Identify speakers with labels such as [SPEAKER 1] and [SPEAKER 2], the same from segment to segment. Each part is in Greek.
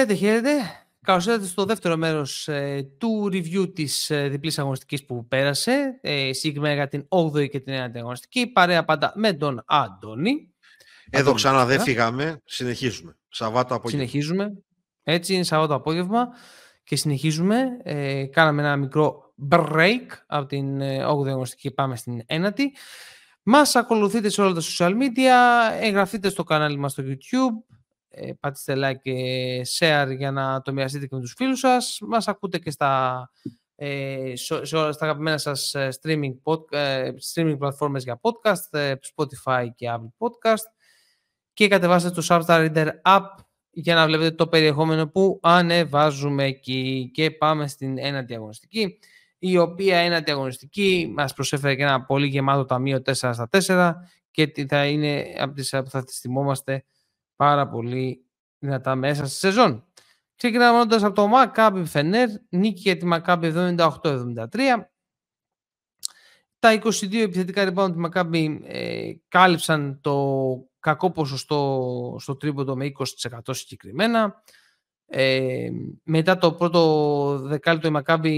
[SPEAKER 1] Χαίρετε, χαίρετε. Καλώς ήρθατε στο δεύτερο μέρος ε, του review της ε, διπλής αγωνιστικής που πέρασε, ε, συγκεκριμένα για την 8η και την 9η αγωνιστική, παρέα πάντα με τον Αντώνη.
[SPEAKER 2] Εδώ ξανά δεν φύγαμε, συνεχίζουμε. Σαββάτο απόγευμα.
[SPEAKER 1] Συνεχίζουμε. Έτσι είναι Σαββάτο απόγευμα και συνεχίζουμε. Ε, κάναμε ένα μικρό break από την 8η ε, αγωνιστική και πάμε στην 9η. Μας ακολουθείτε σε όλα τα social media, εγγραφείτε στο κανάλι μας στο YouTube, ε, πατήστε like και share για να το μοιραστείτε και με τους φίλους σας. Μας ακούτε και στα, ε, σε όλα στα αγαπημένα σας ε, streaming, pod, ε, streaming πλατφόρμες για podcast, ε, Spotify και Apple Podcast και κατεβάστε το Substar Reader App για να βλέπετε το περιεχόμενο που ανεβάζουμε εκεί και πάμε στην ένατη αγωνιστική η οποία ένατη αγωνιστική μας προσέφερε και ένα πολύ γεμάτο ταμείο 4 στα 4 και θα είναι από τις που θα τις θυμόμαστε πάρα πολύ δυνατά μέσα στη σεζόν. Ξεκινάμε από το Maccabi Φενέρ, νίκη για τη Maccabi 78-73. Τα 22 επιθετικά rebound τη Maccabi ε, κάλυψαν το κακό ποσοστό στο τρίποντο με 20% συγκεκριμένα. Ε, μετά το πρώτο δεκάλεπτο η Maccabi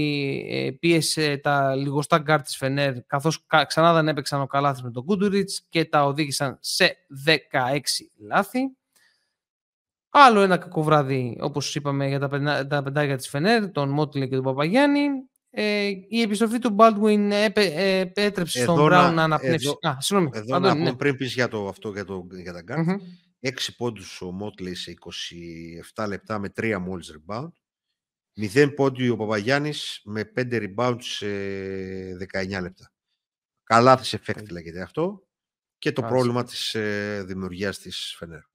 [SPEAKER 1] ε, πίεσε τα λιγοστά γκαρντ της Φενέρ καθώς ξανά δεν έπαιξαν ο Καλάθης με τον Γκούντουριτς και τα οδήγησαν σε 16 λάθη. Άλλο ένα κακό βράδυ, όπως είπαμε, για τα, τα πεντάρια της Φενέρ, τον Μότλεϊ και τον Παπαγιάννη. Ε, η επιστροφή του Baldwin επέτρεψε στον Μπράουν να αναπνεύσει.
[SPEAKER 2] Εδώ, Α, συγγνώμη. Εδώ να πούμε ναι. πριν πεις για, το, αυτό, για, το, για τα γκαρντ. Mm-hmm. 6 πόντους ο Μότλεϊ σε 27 λεπτά με 3 μόλις rebound. 0 πόντους ο Παπαγιάννης με 5 rebound σε 19 λεπτά. Καλά της effect λέγεται αυτό. Και το πρόβλημα της ε, δημιουργίας της Φενέρ.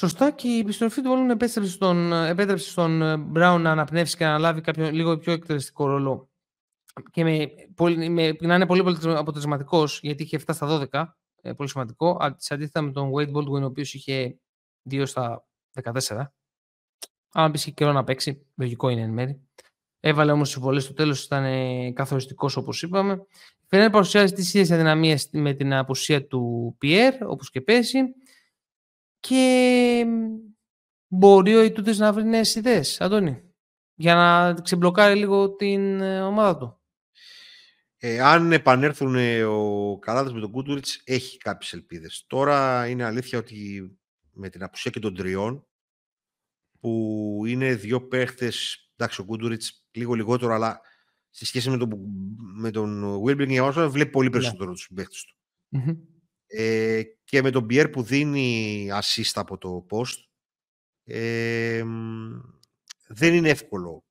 [SPEAKER 1] Σωστά και η επιστροφή του Όλουν επέτρεψε στον, επέτρεψε στον Μπράουν να αναπνεύσει και να λάβει κάποιο λίγο πιο εκτελεστικό ρόλο. Και με, με, να είναι πολύ, πολύ αποτελεσματικός, γιατί είχε 7 στα 12, ε, πολύ σημαντικό. Σε αντίθετα με τον Wade Baldwin, ο οποίος είχε 2 στα 14. Αν πεις και καιρό να παίξει, λογικό είναι εν μέρη. Έβαλε όμως συμβολέ στο τέλος, ήταν καθοριστικός όπως είπαμε. Φαίνεται παρουσιάζει τις ίδιες αδυναμίες με την απουσία του Πιέρ, όπως και πέσει και μπορεί ο Ιτούτης να βρει νέες ιδέες, Αντώνη, για να ξεμπλοκάρει λίγο την ε, ομάδα του.
[SPEAKER 2] Ε, αν επανέλθουν ε, ο Καλάδας με τον Κούντουριτς, έχει κάποιες ελπίδες. Τώρα είναι αλήθεια ότι με την απουσία και των τριών, που είναι δύο παίχτες, εντάξει ο Κούντουριτς λίγο λιγότερο, αλλά σε σχέση με τον, με τον Wilbring, βλέπει πολύ ναι. περισσότερο yeah. τους παίχτες του. Ε, και με τον Πιέρ που δίνει assist από το post ε, δεν είναι εύκολο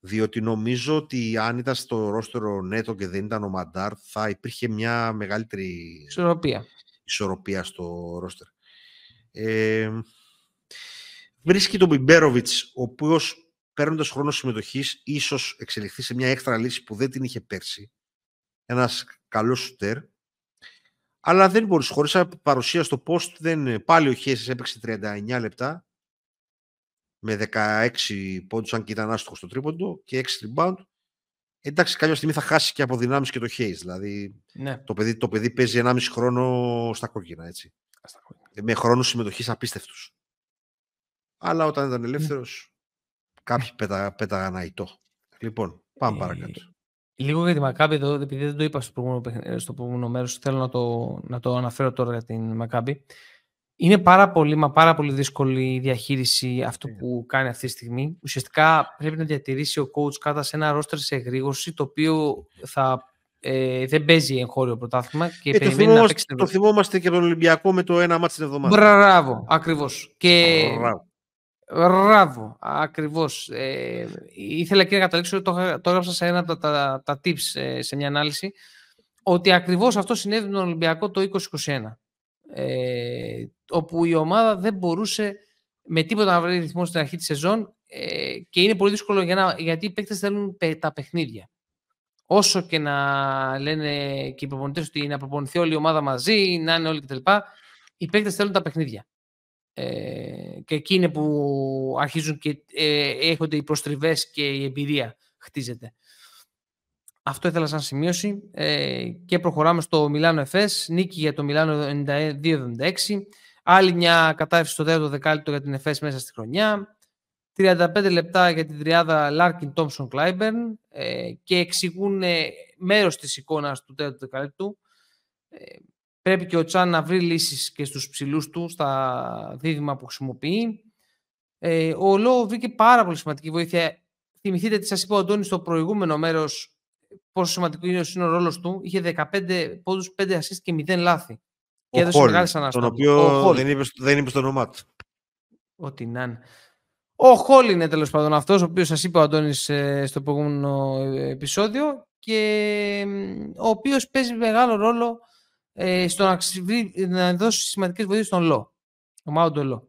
[SPEAKER 2] διότι νομίζω ότι αν ήταν στο ρόστερο Νέτο και δεν ήταν ο Μαντάρ θα υπήρχε μια μεγαλύτερη
[SPEAKER 1] ισορροπία,
[SPEAKER 2] ισορροπία στο ρόστερ. Ε, βρίσκει τον Μπιμπέροβιτς ο οποίος παίρνοντας χρόνο συμμετοχής ίσως εξελιχθεί σε μια έξτρα λύση που δεν την είχε πέρσι. Ένας καλός σουτέρ αλλά δεν μπορούσε. Χωρίς παρουσία στο post, δεν... πάλι ο Χέση έπαιξε 39 λεπτά με 16 πόντους, αν και ήταν άστοχος στο τρίποντο και 6 rebound. Εντάξει, κάποια στιγμή θα χάσει και από δυνάμεις και το Hayes. Δηλαδή, ναι. το, παιδί, το παιδί παίζει 1,5 χρόνο στα κόκκινα, έτσι. Στα κόκκινα. Με χρόνο συμμετοχής απίστευτου. Αλλά όταν ήταν ελεύθερος, ναι. κάποιοι πέτα, πέταγαν αητό. Λοιπόν, πάμε ε, παρακάτω.
[SPEAKER 1] Λίγο για τη Μακάμπη εδώ, επειδή δεν το είπα στο προηγούμενο, στο προηγούμενο μέρος, θέλω να το, να το αναφέρω τώρα για την Μακάμπη. Είναι πάρα πολύ, μα πάρα πολύ δύσκολη η διαχείριση αυτό ναι. που κάνει αυτή τη στιγμή. Ουσιαστικά πρέπει να διατηρήσει ο coach κάτω σε ένα ρόστερ σε εγρήγορση, το οποίο θα, ε, δεν παίζει εγχώριο πρωτάθλημα και ε, περιμένει
[SPEAKER 2] το
[SPEAKER 1] να παίξει.
[SPEAKER 2] Το θυμόμαστε και τον Ολυμπιακό με το ένα μάτι την εβδομάδα.
[SPEAKER 1] Μπράβο, ακριβώς. Και Μπράβο. Μπράβο, ακριβώς. Ε, ήθελα και να καταλήξω, το, το έγραψα σε ένα από τα, τα, tips ε, σε μια ανάλυση, ότι ακριβώς αυτό συνέβη με τον Ολυμπιακό το 2021. Ε, όπου η ομάδα δεν μπορούσε με τίποτα να βρει ρυθμό στην αρχή της σεζόν ε, και είναι πολύ δύσκολο για να, γιατί οι παίκτες θέλουν τα παιχνίδια. Όσο και να λένε και οι προπονητές ότι να προπονηθεί όλη η ομάδα μαζί, να είναι όλοι κτλ. Οι παίκτες θέλουν τα παιχνίδια. Ε, και εκεί είναι που αρχίζουν και ε, έχονται οι προστριβές και η εμπειρία χτίζεται. Αυτό ήθελα σαν σημείωση ε, και προχωράμε στο Μιλάνο Εφές, νίκη για το Μιλάνο 92-76. Άλλη μια κατάρρευση στο τέταρτο δεκάλεπτο για την ΕΦΕΣ μέσα στη χρονιά. 35 λεπτά για την τριάδα Λάρκιν Τόμψον Κλάιμπερν και εξηγούν ε, μέρος της εικόνας του τέταρτου δεκαλέπτου. Ε, πρέπει και ο Τσάν να βρει λύσεις και στους ψηλούς του, στα δίδυμα που χρησιμοποιεί. Ε, ο Λό βρήκε πάρα πολύ σημαντική βοήθεια. Θυμηθείτε τι σας είπα ο Αντώνης στο προηγούμενο μέρος πόσο σημαντικό είναι ο ρόλος του. Είχε 15 πόντους, 5 assist και 0 λάθη.
[SPEAKER 2] Και έδωσε μεγάλη Τον οποίο δεν είπε, δεν είπε στο όνομά του.
[SPEAKER 1] Ό,τι να είναι. Ο Χόλ είναι τέλος πάντων αυτός, ο οποίος σας είπε ο Αντώνης ε, στο προηγούμενο επεισόδιο και ο οποίος παίζει μεγάλο ρόλο ε, στο να, να δώσει σημαντικές βοήθειες στον Λό. Ο Μάουντο Λό.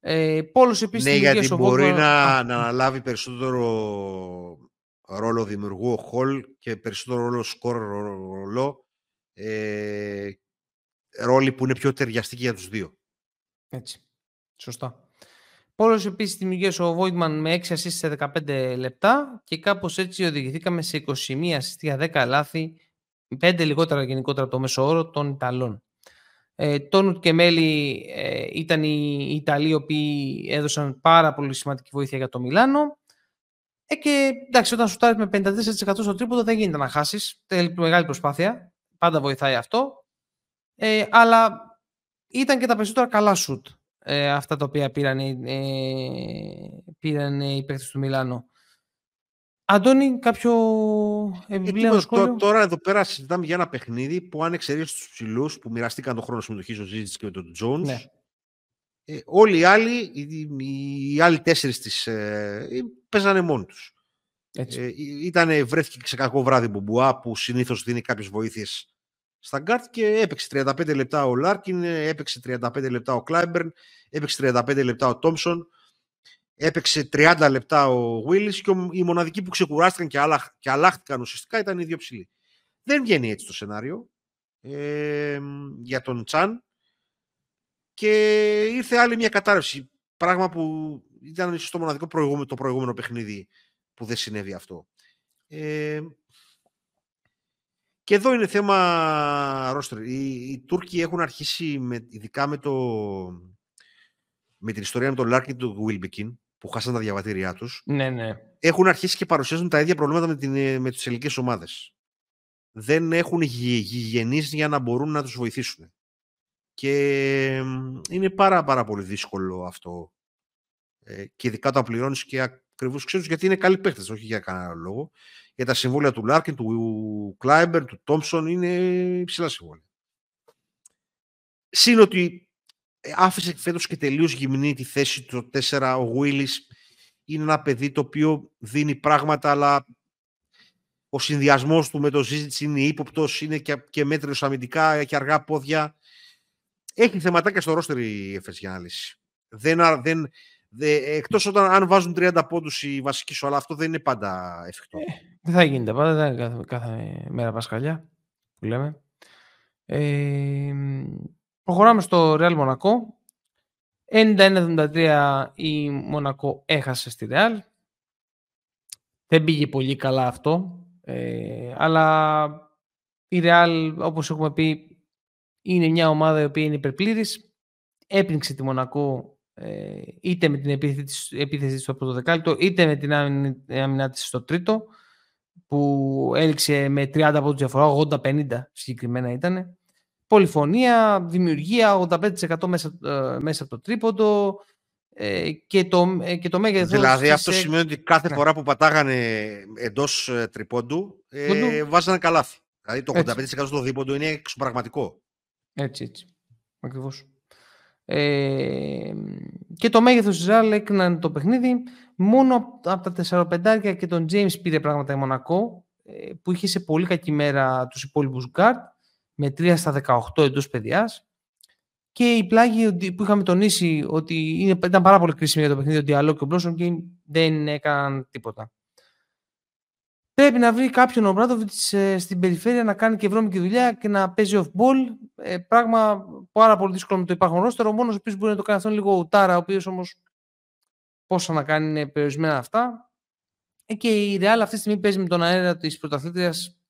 [SPEAKER 2] Ε, Πόλος επίσης ναι, γιατί μπορεί να, να αναλάβει περισσότερο ρόλο δημιουργού ο Χολ και περισσότερο ρόλο σκορ ρόλο ε, ρόλοι που είναι πιο ταιριαστικοί για τους δύο.
[SPEAKER 1] Έτσι. Σωστά. Πόλος επίσης δημιουργήσε ο Βόιτμαν με 6 assist σε 15 λεπτά και κάπως έτσι οδηγηθήκαμε σε 21 assist για 10 λάθη, 5 λιγότερα γενικότερα από το μέσο όρο των Ιταλών. Ε, Τόνουτ και Μέλη ε, ήταν οι Ιταλοί οι οποίοι έδωσαν πάρα πολύ σημαντική βοήθεια για το Μιλάνο. Ε, και εντάξει, όταν σου με 54% στο τρίποδο δεν γίνεται να χάσεις. Θέλει μεγάλη προσπάθεια. Πάντα βοηθάει αυτό. Ε, αλλά ήταν και τα περισσότερα καλά σουτ ε, αυτά τα οποία πήραν, ε, πήραν οι παίκτες του Μιλάνο. Αντώνη, κάποιο επιπλέον σχόλιο;
[SPEAKER 2] Τώρα εδώ πέρα συζητάμε για ένα παιχνίδι που αν εξαιρέσεις τους ψηλούς που μοιραστήκαν τον χρόνο συμμετοχής ο Ζήτης και με τον Τζόνς, ναι. ε, όλοι οι άλλοι, οι, οι, άλλοι τέσσερις της, ε, παίζανε μόνοι τους. Ε, ήτανε, βρέθηκε σε κακό βράδυ Μπουμπουά που συνήθως δίνει κάποιες βοήθειες στα γκαρντ και έπαιξε 35 λεπτά ο Λάρκιν, έπαιξε 35 λεπτά ο Κλάιμπερν, έπαιξε 35 λεπτά ο Τόμψον, έπαιξε 30 λεπτά ο Γουίλις και οι μοναδικοί που ξεκουράστηκαν και, αλλάχ, και αλλάχτηκαν ουσιαστικά ήταν οι δύο ψηλοί. Δεν βγαίνει έτσι το σενάριο ε, για τον Τσάν και ήρθε άλλη μια κατάρρευση. Πράγμα που ήταν ίσως το μοναδικό προηγούμενο, το προηγούμενο παιχνίδι που δεν συνέβη αυτό. Ε, και εδώ είναι θέμα ρόστερ. Οι, οι Τούρκοι έχουν αρχίσει, με, ειδικά με, το, με την ιστορία με τον Λάρκιν του Βίλμπεκιν, που χάσαν τα διαβατήριά τους.
[SPEAKER 1] Ναι, ναι.
[SPEAKER 2] Έχουν αρχίσει και παρουσιάζουν τα ίδια προβλήματα με, την, με τις ελληνικές ομάδες. Δεν έχουν γηγενείς για να μπορούν να τους βοηθήσουν. Και είναι πάρα, πάρα πολύ δύσκολο αυτό. Ε, και ειδικά όταν πληρώνεις και ακριβώς ξέρεις γιατί είναι καλοί παίχτες, όχι για κανένα λόγο για τα συμβόλαια του Λάρκιν, του Κλάιμπερν, του Τόμψον είναι υψηλά συμβόλαια. Συν ότι ε, άφησε φέτος και τελείως γυμνή τη θέση του 4 ο Γουίλης. Είναι ένα παιδί το οποίο δίνει πράγματα, αλλά ο συνδυασμός του με το Ζίζιτ είναι ύποπτος, είναι και, και μέτριος αμυντικά και αργά πόδια. Έχει θεματάκια στο ρόστερ η ΕΦΕΣ για ανάλυση. Δεν, δεν, Εκτός όταν αν βάζουν 30 πόντους οι βασικοί σου, αλλά αυτό δεν είναι πάντα εφικτό. Ε,
[SPEAKER 1] δεν θα γίνεται πάντα, δεν είναι κάθε, κάθε μέρα Πασχαλιά που λέμε. Ε, προχωράμε στο Real Μονακό. 91-73 η Μονακό έχασε στη Real. Δεν πήγε πολύ καλά αυτό. Ε, αλλά η Real, όπως έχουμε πει, είναι μια ομάδα η οποία είναι υπερπλήρης. Έπνιξε τη Μονακό ε, είτε με την επίθεση, επίθεση στο πρώτο δεκάλεπτο, είτε με την άμυνά της στο τρίτο, που έληξε με 30 από τη διαφορά, 80-50 συγκεκριμένα ήταν. Πολυφωνία, δημιουργία, 85% μέσα, ε, μέσα από το τρίποντο ε, και, το, ε, και το μέγεθος...
[SPEAKER 2] Δηλαδή αυτό σημαίνει ότι κάθε ναι. φορά που πατάγανε εντός ε, τρίποντου, ε, βάζανε καλάθι. Δηλαδή το 85% στο δίποντο είναι εξωπραγματικό.
[SPEAKER 1] Έτσι, έτσι. Ακριβώς. Ε, και το μέγεθος της Ρεάλ έκαναν το παιχνίδι. Μόνο από τα 4-5 και τον James πήρε πράγματα η Μονακό ε, που είχε σε πολύ κακή μέρα τους υπόλοιπους γκαρντ με 3 στα 18 εντός πεδιάς και οι πλάγοι που είχαμε τονίσει ότι ήταν πάρα πολύ κρίσιμη για το παιχνίδι ο Διαλό και ο Μπλόσον και δεν έκαναν τίποτα. Πρέπει να βρει κάποιον ο Μπράντοβιτ ε, στην περιφέρεια να κάνει και βρώμικη δουλειά και να παίζει off-ball. Ε, πράγμα πάρα πολύ δύσκολο με το υπάρχον ρόστερο. Ο μόνος ο οποίος μπορεί να το κάνει αυτό είναι λίγο ο Τάρα, ο οποίος όμως πόσα να κάνει είναι περιορισμένα αυτά. Ε, και η Real αυτή τη στιγμή παίζει με τον αέρα της πρωταθλήτριας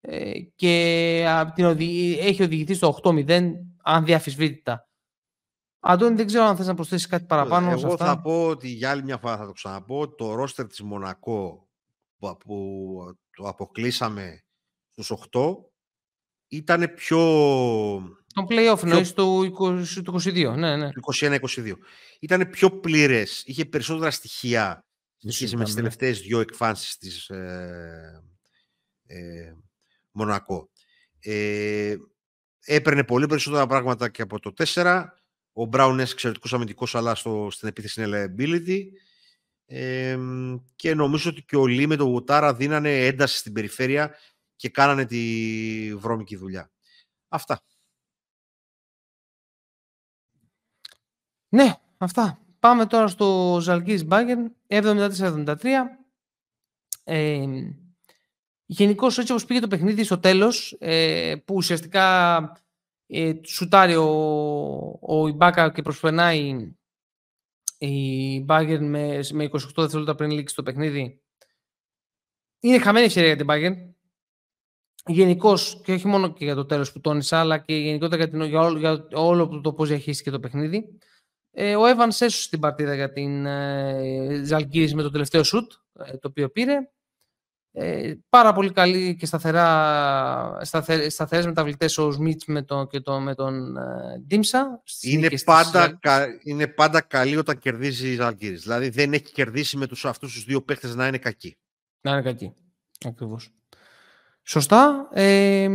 [SPEAKER 1] ε, και την οδη... έχει οδηγηθεί στο 8-0 αν διαφυσβήτητα Αντώνη, δεν ξέρω αν θες να προσθέσεις κάτι παραπάνω
[SPEAKER 2] Εγώ
[SPEAKER 1] σε αυτά.
[SPEAKER 2] θα πω ότι για άλλη μια φορά θα το ξαναπώ, το ρόστερ της Μονακό που, που το αποκλείσαμε στους 8 ήταν πιο...
[SPEAKER 1] Το play-off εννοείς του 20 του 22. Ναι, ναι.
[SPEAKER 2] του 21-22. Ήταν πιο πλήρες, είχε περισσότερα στοιχεία σε σχέση με τις
[SPEAKER 1] Συζητάμε.
[SPEAKER 2] τελευταίες δύο εκφάνσεις της ε, ε, Μονακό. Ε, έπαιρνε πολύ περισσότερα πράγματα και από το 4. Ο Μπράουν είναι εξαιρετικός αμυντικός, αλλά στο, στην επίθεση είναι liability. Ε, και νομίζω ότι και ο Λί με τον Βουτάρα δίνανε ένταση στην περιφέρεια και κάνανε τη βρώμικη δουλειά. Αυτά.
[SPEAKER 1] Ναι, αυτά. Πάμε τώρα στο Ζαλγκής Μπάγκεν, 74-73. Ε, Γενικώς έτσι όπως πήγε το παιχνίδι στο τέλος, ε, που ουσιαστικά ε, σουτάρει ο, ο Ιμπάκα και προσπερνάει η Bayern με, με 28 δευτερόλεπτα πριν λήξει το παιχνίδι. Είναι χαμένη ευκαιρία για την Bayern. Γενικώς και όχι μόνο και για το τέλος που τόνισα, αλλά και γενικότερα για, την, για, όλο, για όλο το πώς διαχείστηκε το παιχνίδι. Ε, ο Evans έσωσε την παρτίδα για την ε, Ζαλγκύρης με το τελευταίο σουτ, ε, το οποίο πήρε. Ε, πάρα πολύ καλή και σταθερά, σταθε, σταθερές μεταβλητές ο Σμίτς με τον, και τον, με τον ε, Ντίμσα. στις
[SPEAKER 2] Είναι
[SPEAKER 1] νίκες
[SPEAKER 2] πάντα,
[SPEAKER 1] της-
[SPEAKER 2] κα, είναι πάντα καλή όταν κερδίζει η Ζαλγκύρης. Δηλαδή δεν έχει κερδίσει με τους, αυτούς τους δύο παίχτες να είναι κακοί.
[SPEAKER 1] Να είναι κακή. Ακριβώς. Σωστά. Ε,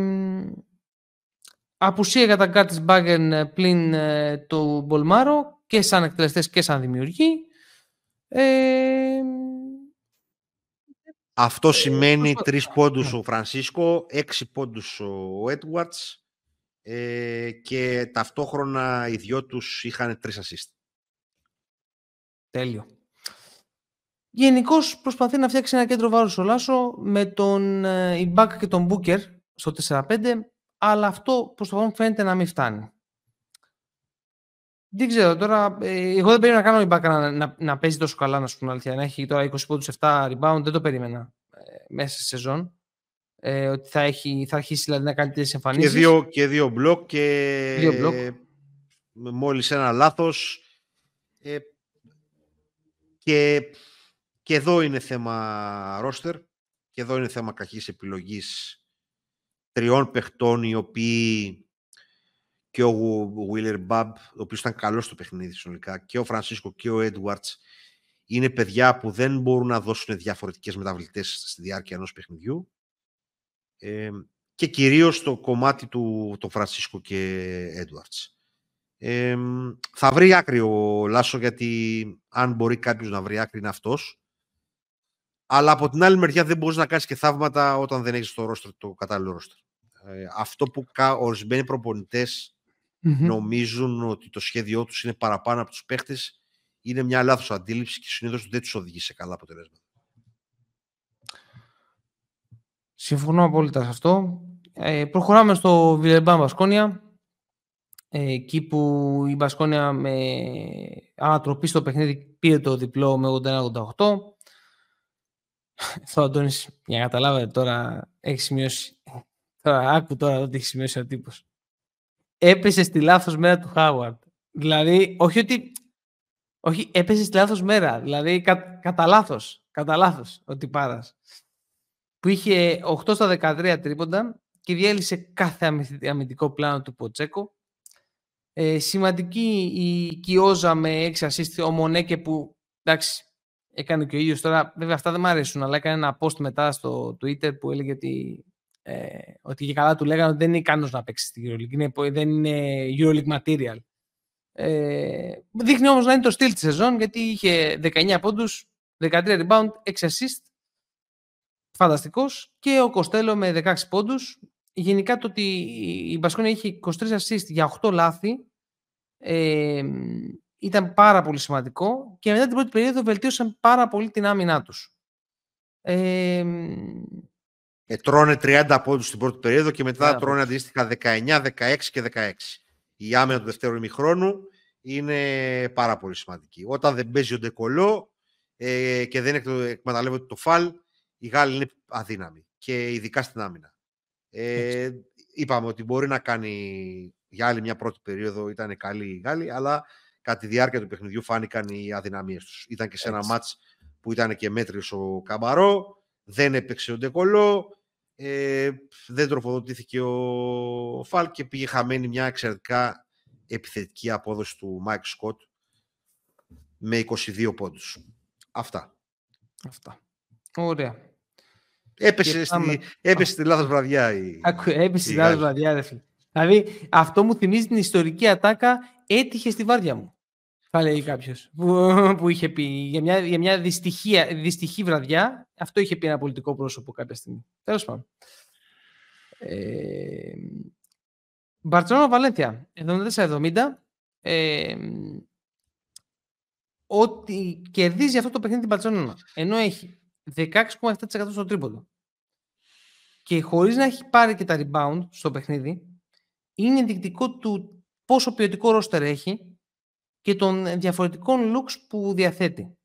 [SPEAKER 1] απουσία για τα γκαρντ της Bayern πλην ε, του Μπολμάρο και σαν εκτελεστές και σαν δημιουργοί. Ε,
[SPEAKER 2] Αυτό σημαίνει
[SPEAKER 1] προσπα-
[SPEAKER 2] τρεις πόντους
[SPEAKER 1] Ναι.
[SPEAKER 2] ο Φρανσίσκο, έξι πόντους ο Έντουαρτς ε, και ταυτόχρονα οι δυο τους είχαν τρεις assist.
[SPEAKER 1] Τέλειο. Γενικώς προσπαθεί να φτιάξει ένα κέντρο βάρους ο Λάσο με τον ε, Ιμπάκ και τον Μπούκερ στο 4-5, αλλά αυτό προς το παρόν φαίνεται να μην φτάνει. Δεν ξέρω τώρα, ε, εγώ δεν περίμενα να κάνω Ιμπάκ να, να, να παίζει τόσο καλά, να σου πω την αλήθεια. Να έχει τώρα 20 πόντους, 7 rebound, δεν το περίμενα ε, μέσα στη σεζόν. Ε, ότι θα, έχει, θα αρχίσει δηλαδή, να κάνει τέτοιες
[SPEAKER 2] Και
[SPEAKER 1] εμφανίσεις.
[SPEAKER 2] δύο, και δύο μπλοκ και
[SPEAKER 1] Δύο μπλοκ.
[SPEAKER 2] με μόλις ένα λάθος. Ε, και, και εδώ είναι θέμα ρόστερ και εδώ είναι θέμα κακής επιλογής τριών παιχτών οι οποίοι και ο Βίλερ Μπαμπ, ο οποίος ήταν καλός στο παιχνίδι συνολικά, και ο Φρανσίσκο και ο Έντουαρτς είναι παιδιά που δεν μπορούν να δώσουν διαφορετικές μεταβλητές στη διάρκεια ενός παιχνιδιού. Ε, και κυρίως το κομμάτι του το Φρανσίσκο και Έντουαρτς. Ε, θα βρει άκρη ο Λάσο γιατί αν μπορεί κάποιος να βρει άκρη είναι αυτός. Αλλά από την άλλη μεριά δεν μπορείς να κάνεις και θαύματα όταν δεν έχεις το, roster, το κατάλληλο ρόστερ. Ε, αυτό που κα- ορισμένοι προπονητές
[SPEAKER 1] Μμμ.
[SPEAKER 2] νομίζουν ότι το σχέδιό τους είναι παραπάνω από τους παίχτες είναι μια λάθος αντίληψη και συνήθως δεν τους οδηγεί σε καλά αποτελέσματα.
[SPEAKER 1] Συμφωνώ απόλυτα σε αυτό. Ε, προχωράμε στο Βιλερμπάν Βασκόνια. Ε, εκεί που η Βασκόνια με ανατροπή στο παιχνίδι πήρε το διπλό με 81-88. Αυτό ο Αντώνης, για να καταλάβετε τώρα, έχεις σημειώσει. Τώρα, άκου τώρα ότι έχεις σημειώσει ο τύπος. Έπεσε στη λάθος μέρα του Χάουαρντ. Δηλαδή, όχι ότι... Όχι, έπεσε στη λάθος μέρα. Δηλαδή, κα, κατά λάθος. Κατά λάθος ο τυπάρας που είχε 8 στα 13 τρίποντα και διέλυσε κάθε αμυ- αμυντικό πλάνο του Ποτσέκο. Ε, σημαντική η Κιόζα με 6 assist, ο Μονέκε που εντάξει, έκανε και ο ίδιος τώρα, βέβαια αυτά δεν μου αρέσουν, αλλά έκανε ένα post μετά στο Twitter που έλεγε ότι, ε, ότι και καλά του λέγανε ότι δεν είναι ικανός να παίξει στην EuroLeague, είναι, πο- δεν είναι EuroLeague material. Ε, δείχνει όμως να είναι το στυλ της σεζόν γιατί είχε 19 πόντους, 13 rebound, 6 assist φανταστικός και ο Κοστέλο με 16 πόντους. Γενικά το ότι η Μπασκόνια είχε 23 assist για 8 λάθη ε, ήταν πάρα πολύ σημαντικό και μετά την πρώτη περίοδο βελτίωσαν πάρα πολύ την άμυνά τους. Ε,
[SPEAKER 2] Ε, τρώνε 30 πόντους στην πρώτη περίοδο και μετά
[SPEAKER 1] 30
[SPEAKER 2] τρώνε
[SPEAKER 1] πόντους.
[SPEAKER 2] αντίστοιχα 19, 16 και 16. Η άμυνα του δεύτερου ημιχρόνου είναι πάρα πολύ σημαντική. Όταν δεν παίζει ο Ντεκολό ε, και δεν εκ- εκμεταλλεύεται το φαλ, οι Γάλλοι είναι αδύναμοι και ειδικά στην άμυνα. Ε, είπαμε ότι μπορεί να κάνει για άλλη μια πρώτη περίοδο, ήταν καλή οι Γάλλοι, αλλά κατά τη διάρκεια του παιχνιδιού φάνηκαν οι αδυναμίες τους. Ήταν και σε ένα ματς που ήταν και μέτριος ο Καμπαρό, δεν έπαιξε ο Ντεκολό, ε, δεν τροφοδοτήθηκε ο Φαλ και πήγε χαμένη μια εξαιρετικά επιθετική απόδοση του Μάικ Σκοτ με 22 πόντους. Αυτά.
[SPEAKER 1] Αυτά. Ωραία.
[SPEAKER 2] Έπεσε, στη, έπεσε στη λάθος βραδιά. Η...
[SPEAKER 1] έπεσε στη λάθος βραδιά, ρε φίλε. Δηλαδή, αυτό μου θυμίζει την ιστορική ατάκα έτυχε στη βάρδια μου. Θα λέει κάποιος που, που είχε πει για μια, για μια δυστυχή βραδιά. Αυτό είχε πει ένα πολιτικό πρόσωπο κάποια στιγμή. Τέλος πάντων. Ε, Μπαρτσόνα Βαλένθια 74-70. Ε, ότι κερδίζει αυτό το παιχνίδι την Μπαρτσόνα ενώ έχει 16,7% στο τρίποντο και χωρίς να έχει πάρει και τα rebound στο παιχνίδι είναι ενδεικτικό του πόσο ποιοτικό ρόστερ έχει και των διαφορετικών looks που διαθέτει.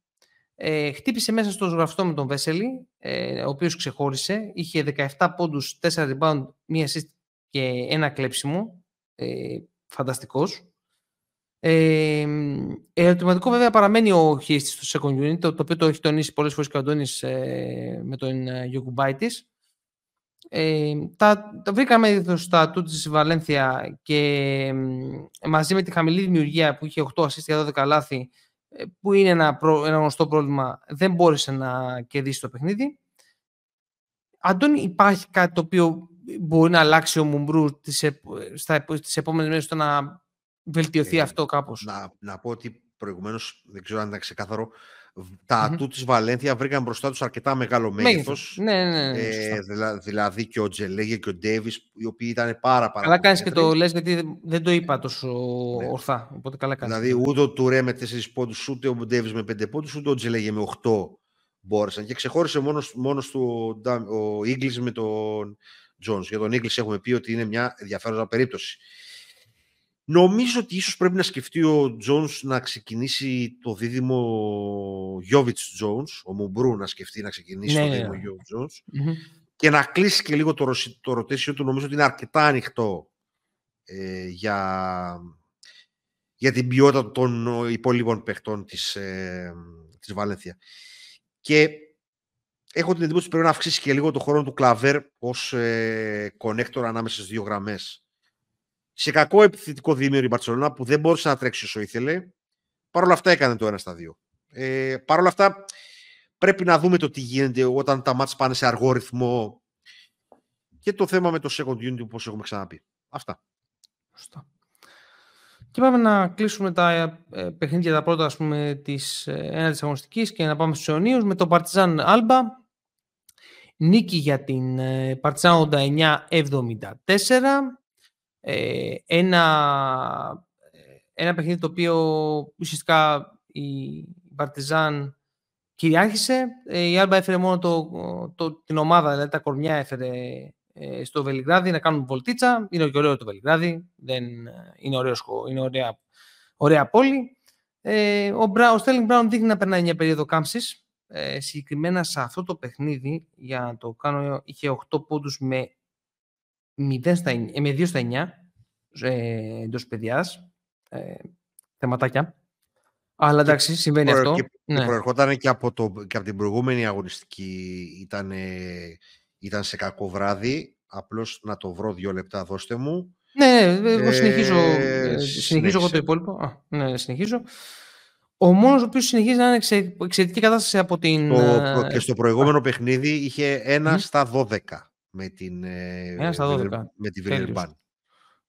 [SPEAKER 1] Ε, χτύπησε μέσα στο γραφτό με τον Βέσελη, ε, ο οποίος ξεχώρισε. Είχε 17 πόντους, 4 rebound, μία assist και ένα κλέψιμο. Ε, φανταστικός. Ε, ερωτηματικό βέβαια παραμένει ο χείριστης στο second unit, το, το οποίο το έχει τονίσει πολλές φορές και ο Αντώνης ε, με τον Γιουκουμπάιτης. Ε, τα, τα βρήκαμε στα του της Βαλένθια και μαζί με τη χαμηλή δημιουργία που είχε 8 assist για 12 λάθη ε, που είναι ένα, ένα γνωστό πρόβλημα δεν μπόρεσε να κερδίσει το παιχνίδι. Αντώνη, υπάρχει κάτι το οποίο μπορεί να αλλάξει ο Μουμπρού τις, στα, στις επόμενες μέρες στο να βελτιωθεί ε, αυτό κάπως;
[SPEAKER 2] Να, να πω ότι προηγουμένως, δεν ξέρω αν ήταν ξεκάθαρο, τα ατού mm-hmm. της Βαλένθια βρήκαν μπροστά τους αρκετά μεγάλο μέγεθος.
[SPEAKER 1] Ναι, ναι, ναι.
[SPEAKER 2] Ε, δηλαδή και ο Τζελέγε και ο Ντέβις, οι οποίοι ήταν πάρα πάρα
[SPEAKER 1] Καλά κάνεις και το λες γιατί δεν το είπα τόσο ναι. ορθά. Οπότε καλά κάνεις.
[SPEAKER 2] Δηλαδή ούτε ο Τουρέ με 4 πόντους, ούτε ο Ντέβις με 5 πόντους, ούτε ο Τζελέγε με 8 μπόρεσαν. Και ξεχώρισε μόνος, μόνος του ο Ίγκλης με τον Τζόνς. Για τον Ίγκλης έχουμε πει ότι είναι μια ενδιαφέρουσα περίπτωση. Νομίζω ότι ίσως πρέπει να σκεφτεί ο Τζόνς να ξεκινήσει το δίδυμο Γιώβιτς Τζόνς, ο Μουμπρού να σκεφτεί να ξεκινήσει ναι, το ναι, δίδυμο ναι. Γιώβιτς Τζόνς και να κλείσει και λίγο το, το ρωτήσιο του. Νομίζω ότι είναι αρκετά ανοιχτό ε, για, για την ποιότητα των υπόλοιπων παιχτών της, ε, της Βαλένθια. Και έχω την εντύπωση ότι πρέπει να αυξήσει και λίγο το χρόνο του Κλαβέρ ως ε, connector ανάμεσα στις δύο γραμμές σε κακό επιθετικό δίμηνο η Μπαρσελόνα που δεν μπόρεσε να τρέξει όσο ήθελε. Παρ' όλα αυτά έκανε το ένα στα δύο. Ε, Παρ' όλα αυτά πρέπει να δούμε το τι γίνεται όταν τα μάτς πάνε σε αργό ρυθμό και το θέμα με το second unit όπως έχουμε ξαναπεί. Αυτά.
[SPEAKER 1] Σωστά. Και πάμε να κλείσουμε τα ε, παιχνίδια τα πρώτα ας πούμε, της ε, ένατης αγωνιστικής και να πάμε στους αιωνίους με το Partizan Alba. Νίκη για την ε, Partizan 89-74. Ε, ένα, ένα παιχνίδι το οποίο ουσιαστικά η Παρτιζάν κυριάρχησε. Ε, η Άλμπα έφερε μόνο το, το, την ομάδα, δηλαδή τα κορμιά έφερε ε, στο Βελιγράδι να κάνουν βολτίτσα. Είναι και ωραίο το Βελιγράδι, δεν, είναι, ωραίος, είναι ωραία, ωραία πόλη. Ε, ο, Μπρα, ο Στέλινγκ Μπράουν δείχνει να περνάει μια περίοδο κάμψης. Ε, συγκεκριμένα σε αυτό το παιχνίδι, για να το κάνω, είχε 8 πόντους με 0 στα 9, ε, με 2 στα 9 ε, εντός παιδιάς. Ε, θεματάκια. Αλλά εντάξει, συμβαίνει αυτό.
[SPEAKER 2] Και, ναι. προερχόταν και από, το, και από την προηγούμενη αγωνιστική. Ήταν, ήταν σε κακό βράδυ. Απλώς να το βρω δύο λεπτά, δώστε μου.
[SPEAKER 1] Ναι, ναι εγώ συνεχίζω, ε, συνεχίζω εγώ το υπόλοιπο. Α, ναι, συνεχίζω. Ο μόνος ο οποίος συνεχίζει να είναι εξαιρετική κατάσταση από την...
[SPEAKER 2] Το, και στο προηγούμενο παιχνίδι είχε ένα mm. στα 12 με την,
[SPEAKER 1] Ένα στα 12.
[SPEAKER 2] Με τη Βιλερμπάν.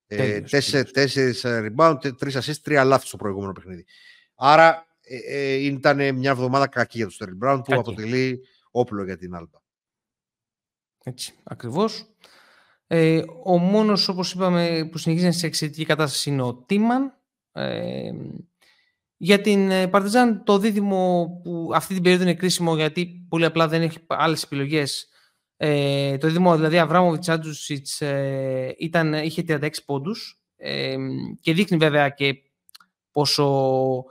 [SPEAKER 2] Ε, τέσσερις rebound, τρεις assist, τρία λάθη στο προηγούμενο παιχνίδι. Άρα ε, ε, ήταν μια εβδομάδα κακή για τον Στέρλ Μπράουν που αποτελεί όπλο για την Άλμπα.
[SPEAKER 1] Έτσι, ακριβώς. Ε, ο μόνος, όπως είπαμε, που συνεχίζει σε εξαιρετική κατάσταση είναι ο Τίμαν. Ε, για την Παρτιζάν το δίδυμο που αυτή την περίοδο είναι κρίσιμο γιατί πολύ απλά δεν έχει άλλες επιλογές ε, το δίδυμο, δηλαδή Αβράμοβιτς Άντζουσιτς ε, ήταν, είχε 36 πόντους ε, και δείχνει βέβαια και πόσο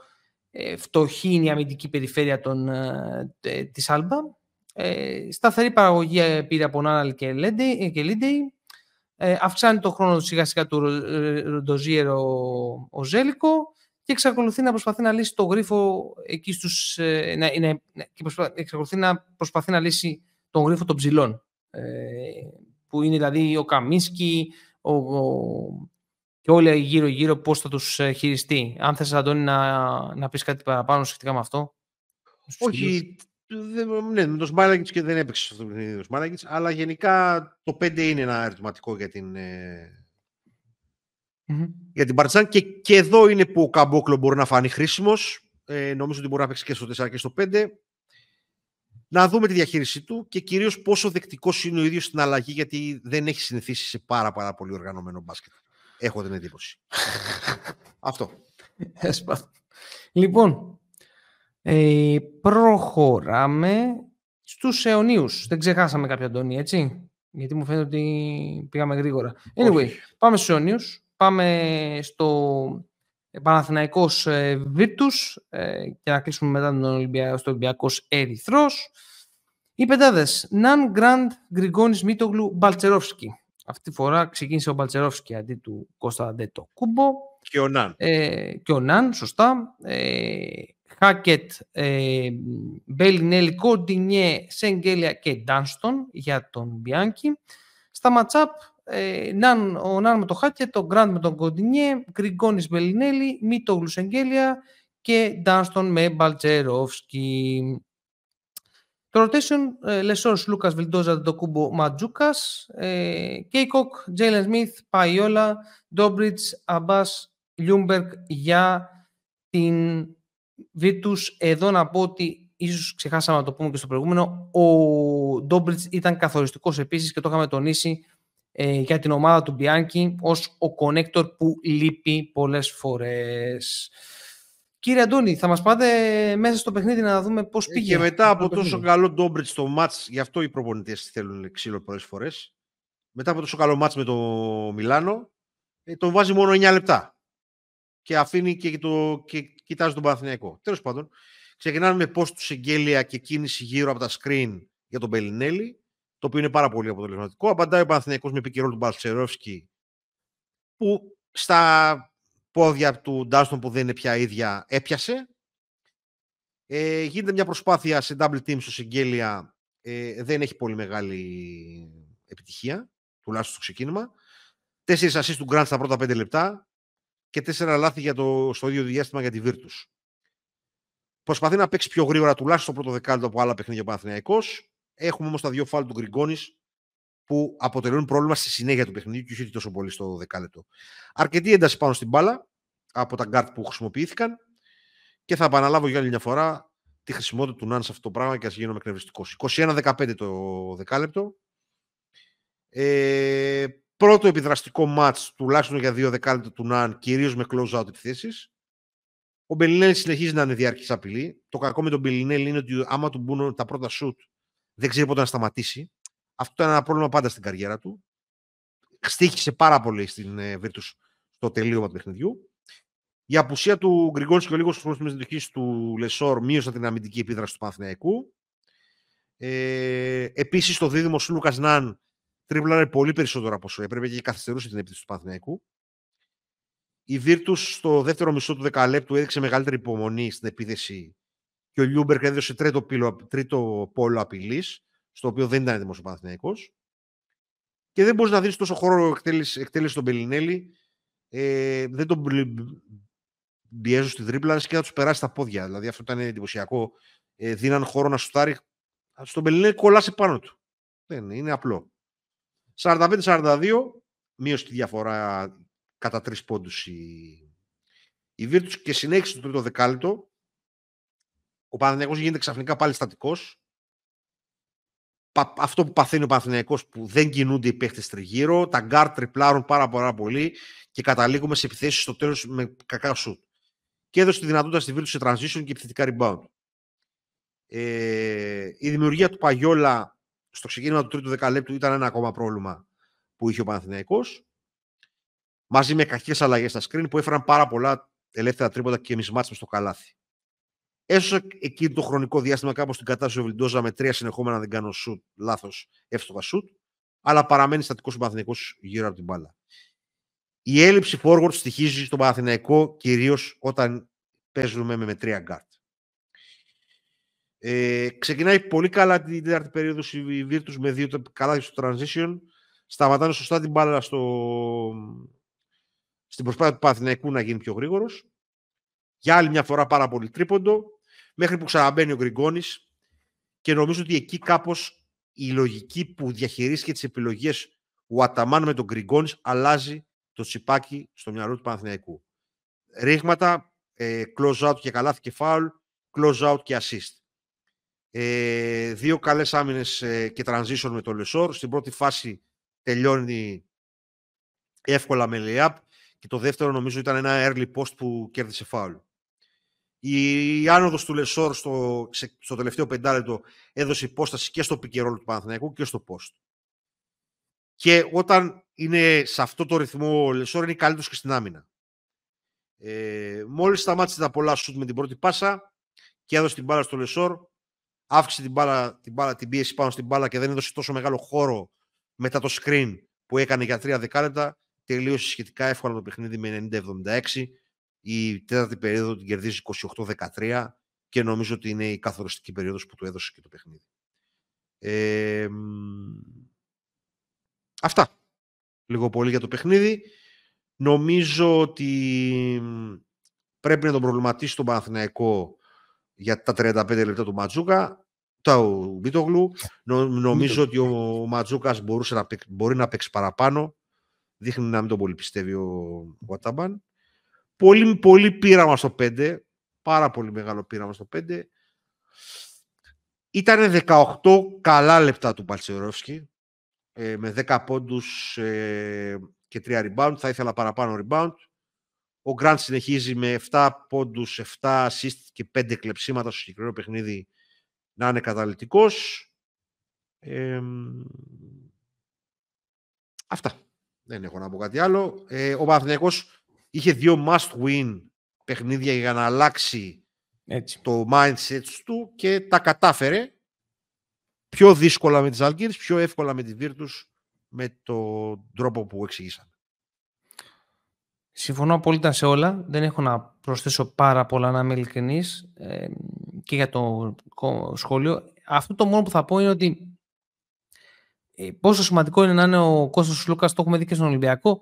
[SPEAKER 1] ε, φτωχή είναι η αμυντική περιφέρεια των, ε, της Άλμπα. Ε, σταθερή παραγωγή πήρε από Νάναλ και, Λίντεϊ. Ε, αυξάνει το χρόνο του σιγά σιγά του Ροντοζίερο ο, Ζέλικο και εξακολουθεί να προσπαθεί να λύσει το γρίφο εκεί στους... Ε, να, είναι, και προσπα, εξακολουθεί να προσπαθεί να λύσει τον γρίφο των ψηλών. Ε, που είναι δηλαδή ο Καμίσκι, ο, ο, και όλοι γύρω-γύρω πώς θα τους ε, χειριστεί. Αν θες, Αντώνη, να, να πεις κάτι παραπάνω σχετικά με αυτό.
[SPEAKER 2] Όχι, ναι, με το Σμάλαγκητς και δεν έπαιξε αυτό το παιχνίδι το αλλά γενικά το 5 είναι ένα ερωτηματικό για την, ε, mm-hmm. για την Παρτιζάν και, και εδώ είναι που ο Καμπόκλο μπορεί να φανεί χρήσιμος. Ε, νομίζω ότι μπορεί να παίξει και στο 4 και στο 5. Να δούμε τη διαχείρισή του και κυρίως πόσο δεκτικός είναι ο ίδιος στην αλλαγή γιατί δεν έχει συνηθίσει σε πάρα, πάρα πολύ οργανωμένο μπάσκετ. Έχω την εντύπωση. Αυτό.
[SPEAKER 1] Λοιπόν, ε, προχωράμε στους αιωνίους. Δεν ξεχάσαμε κάποια Αντώνη, έτσι; Γιατί μου φαίνεται ότι πήγαμε γρήγορα. Anyway, πάμε στους αιωνίους. Πάμε στο Παναθηναϊκός ε, Βίρτους ε, και να κλείσουμε μετά τον Ολυμπιακό, στο Ολυμπιακός Ερυθρός. Οι πεντάδες Ναν Γκραντ Γκριγκόνης Μίτογλου Μπαλτσερόφσκι. Αυτή τη φορά ξεκίνησε ο Μπαλτσερόφσκι αντί του Κώστα Αντετοκούνμπο.
[SPEAKER 2] Και ο Ναν.
[SPEAKER 1] Ε, και ο Ναν, σωστά. Ε, Χάκετ, ε, Μπέλινέλη, Κοντινιέ, Σεγγέλια και Ντάνστον για τον Μπάνκι. Στα match-up, ε, Ναν, ο Ναν με το Χάκετ, ο Γκραντ με τον Κοντινιέ, Γκριγκόνης Μπελινέλη, Μήτογλου Σεγγέλια και Ντάνστον με Μπαλτσερόφσκι. Το rotation, ε, Λεσόρς, Λούκας, Βιλντόζα, Ντοκούμπο, Ματζούκας, ε, Κέικοκ, Τζέιλεν Σμιθ, Παϊόλα, Ντόμπριτς, Αμπάς, Λιούμπερκ για την Βίρτους. Εδώ να πω ότι ίσως ξεχάσαμε να το πούμε και στο προηγούμενο, ο Ντόμπριτς ήταν καθοριστικός επίσης και το είχαμε τονίσει ε, για την ομάδα του Μπάνκι ως ο connector που λείπει πολλές φορές. Κύριε Αντώνη, θα μας πάτε μέσα στο παιχνίδι να δούμε πώς ε, πήγε.
[SPEAKER 2] Και μετά από τόσο καλό Ντόμπριτς στο μάτς, γι' αυτό οι προπονητές θέλουν ξύλο πολλές φορές, μετά από τόσο καλό μάτς με το Μιλάνο, ε, τον βάζει μόνο 9 λεπτά. Και αφήνει και, το, και κοιτάζει τον Παναθηναϊκό. Τέλος πάντων, ξεκινάμε με πώ του εγγέλια και κίνηση γύρω από τα screen για τον Μπελινέλη, το οποίο είναι πάρα πολύ αποτελεσματικό. Απαντάει ο Παναθηναϊκός με επικαιρό του Μπαλτσερόφσκι, που στα πόδια του Ντάστον που δεν είναι πια ίδια έπιασε. Ε, γίνεται μια προσπάθεια σε double team στο Συγγέλια. Ε, δεν έχει πολύ μεγάλη επιτυχία, τουλάχιστον στο ξεκίνημα. Τέσσερις ασίστ του Γκραντ στα πρώτα πέντε λεπτά και τέσσερα λάθη για το, στο ίδιο διάστημα για τη Virtus. Προσπαθεί να παίξει πιο γρήγορα, τουλάχιστον στο πρώτο δεκάλεπτο από άλλα παιχνίδια Παναθηναϊκός. Έχουμε όμως τα δύο φάλ του Γκριγκόνης που αποτελούν πρόβλημα στη συνέχεια του παιχνιδιού και όχι τόσο πολύ στο δεκάλεπτο. Αρκετή ένταση πάνω στην μπάλα από τα γκαρντ που χρησιμοποιήθηκαν και θα επαναλάβω για άλλη μια φορά τη χρησιμότητα του Ναν σε αυτό το πράγμα και ας γίνομαι εκνευριστικός. 21-15 το δεκάλεπτο. Ε, πρώτο επιδραστικό ματς τουλάχιστον για δύο δεκάλεπτα του Ναν, κυρίως με close-out επιθέσεις. Ο Μπελινέλη συνεχίζει να είναι διαρκείας απειλή. Το κακό με τον Μπελινέλη είναι ότι άμα του μπουν τα πρώτα σουτ, δεν ξέρει πότε να σταματήσει. Αυτό ήταν ένα πρόβλημα πάντα στην καριέρα του. Στοίχισε πάρα πολύ στην ε, Virtus στο τελείωμα του παιχνιδιού. Η απουσία του Γκριγκόνις και ο λίγος χρόνος συμμετοχή του Λεσόρ μείωσε την αμυντική επίδραση του Παναθηναϊκού. Ε, Επίσης, το δίδυμο Σλούκας Ναν τρίπλαρε πολύ περισσότερο από όσο έπρεπε και καθυστερούσε την επίθεση του Παναθηναϊκού. Η Virtus στο δεύτερο μισό του δεκαλέπτου έδειξε μεγαλύτερη υπομονή στην επίθεση και ο Λούντμπεργκ έδωσε τρίτο, τρίτο πόλο απειλής στο οποίο δεν ήταν έτοιμος ο Παναθηναϊκός. Και δεν μπορείς να δεις τόσο χώρο εκτέλεση, εκτέλεσης στον Μπελινέλι. Ε, δεν τον πιέζουν στη ντρίπλα και να τους περάσει τα πόδια. Δηλαδή αυτό ήταν εντυπωσιακό. Ε, δίναν χώρο να σουτάρει. Στον Μπελινέλι κολλάς πάνω του. Δεν είναι απλό. 45-42, μείωσε τη διαφορά κατά τρεις πόντους η, η Virtus και συνέχισε το τρίτο δεκάλεπτο. Ο Παναθηναϊκός γίνεται ξαφνικά πάλι στατικός αυτό που παθαίνει ο Παναθηναϊκός που δεν κινούνται οι παίχτες τριγύρω, τα γκαρντ τριπλάρουν πάρα, πάρα πολύ και καταλήγουμε σε επιθέσεις στο τέλος με κακά σουτ. Και έδωσε τη δυνατότητα στη Virtus σε transition και επιθετικά rebound. Ε, η δημιουργία του Παγιόλα στο ξεκίνημα του τρίτου δεκαλέπτου ήταν ένα ακόμα πρόβλημα που είχε ο Παναθηναϊκός. Μαζί με κακές αλλαγές στα screen που έφεραν πάρα πολλά ελεύθερα τρίποντα και mismatch στο καλάθι. Έσωσε εκεί το χρονικό διάστημα κάπως την κατάσταση ο Βιλντόζα με τρία συνεχόμενα, δεν κάνω σουτ, λάθος, εύστοχα σουτ, αλλά παραμένει στατικός ο Παναθηναϊκός γύρω από την μπάλα. η έλλειψη forward στοιχίζει στο Παναθηναϊκό κυρίως όταν παίζουμε με, με τρία γκαρντ. Ε, ξεκινάει πολύ καλά την τέταρτη περίοδο η Virtus με δύο καλά στο transition. Σταματάνε σωστά την μπάλα στο... στην προσπάθεια του Παναθηναϊκού να γίνει πιο γρήγορος. Για άλλη μια φορά πάρα πολύ τρίποντο. Μέχρι που ξαναμπαίνει ο Γκριγκόνης και νομίζω ότι εκεί κάπως η λογική που διαχειρίστηκε τις επιλογές ο Αταμάν με τον Γκριγκόνης αλλάζει το τσιπάκι στο μυαλό του Παναθηναϊκού. Ρήγματα, ε, close out και καλάθι και foul, close out και assist. Ε, δύο καλές άμυνες ε, και transition με το Λεσόρ. Στην πρώτη φάση τελειώνει εύκολα με layup και το δεύτερο νομίζω ήταν ένα early post που κέρδισε foul. Η άνοδος του Λεσόρ στο, στο τελευταίο πεντάλεπτο έδωσε υπόσταση και στο pick and roll του Παναθηναϊκού και στο post. Και όταν είναι σε αυτό το ρυθμό ο Λεσόρ είναι καλύτερος και στην άμυνα. Ε, μόλις σταμάτησε τα πολλά σουτ με την πρώτη πάσα και έδωσε την μπάλα στο Λεσόρ, αύξησε την, μπάλα, την, μπάλα, την πίεση πάνω στην μπάλα και δεν έδωσε τόσο μεγάλο χώρο μετά το screen που έκανε για τρία δεκάλεπτα, τελείωσε σχετικά εύκολα το παιχνίδι με 90-76. Η τέταρτη περίοδο την κερδίζει 28-13 και νομίζω ότι είναι η καθοριστική περίοδος που του έδωσε και το παιχνίδι. Ε, αυτά. Λίγο πολύ για το παιχνίδι. Νομίζω ότι πρέπει να τον προβληματίσει τον Παναθηναϊκό για τα 35 λεπτά του Ματζούκα. Το Μπίτογλου. νομίζω ότι ο Ματζούκας μπορούσε να μπορεί να παίξει παραπάνω. Δείχνει να μην τον πολύ πιστεύει ο Αταμπάν. Πολύ, πολύ πείραμα στο 5. Πάρα πολύ μεγάλο πείραμα στο 5. Ήταν 18 καλά λεπτά του Παλτσερόφσκι ε, με 10 πόντους ε, και 3 rebound. Θα ήθελα παραπάνω rebound. Ο Γκραντ συνεχίζει με 7 πόντους, 7 assist και 5 κλεψίματα στο συγκεκριμένο παιχνίδι να είναι καταλητικός. Ε, αυτά. Δεν έχω να πω κάτι άλλο. Ε, ο Παναθηναϊκός είχε δύο must-win παιχνίδια για να αλλάξει Έτσι. το mindset του και τα κατάφερε πιο δύσκολα με τις Αλγύρες, πιο εύκολα με τη Virtus με τον τρόπο που εξηγήσαμε.
[SPEAKER 1] Συμφωνώ απόλυτα σε όλα. Δεν έχω να προσθέσω πάρα πολλά να είμαι ειλικρινής ε, και για το σχόλιο. Αυτό το μόνο που θα πω είναι ότι ε, πόσο σημαντικό είναι να είναι ο Κώστας Λούκας, το έχουμε δει και στον Ολυμπιακό,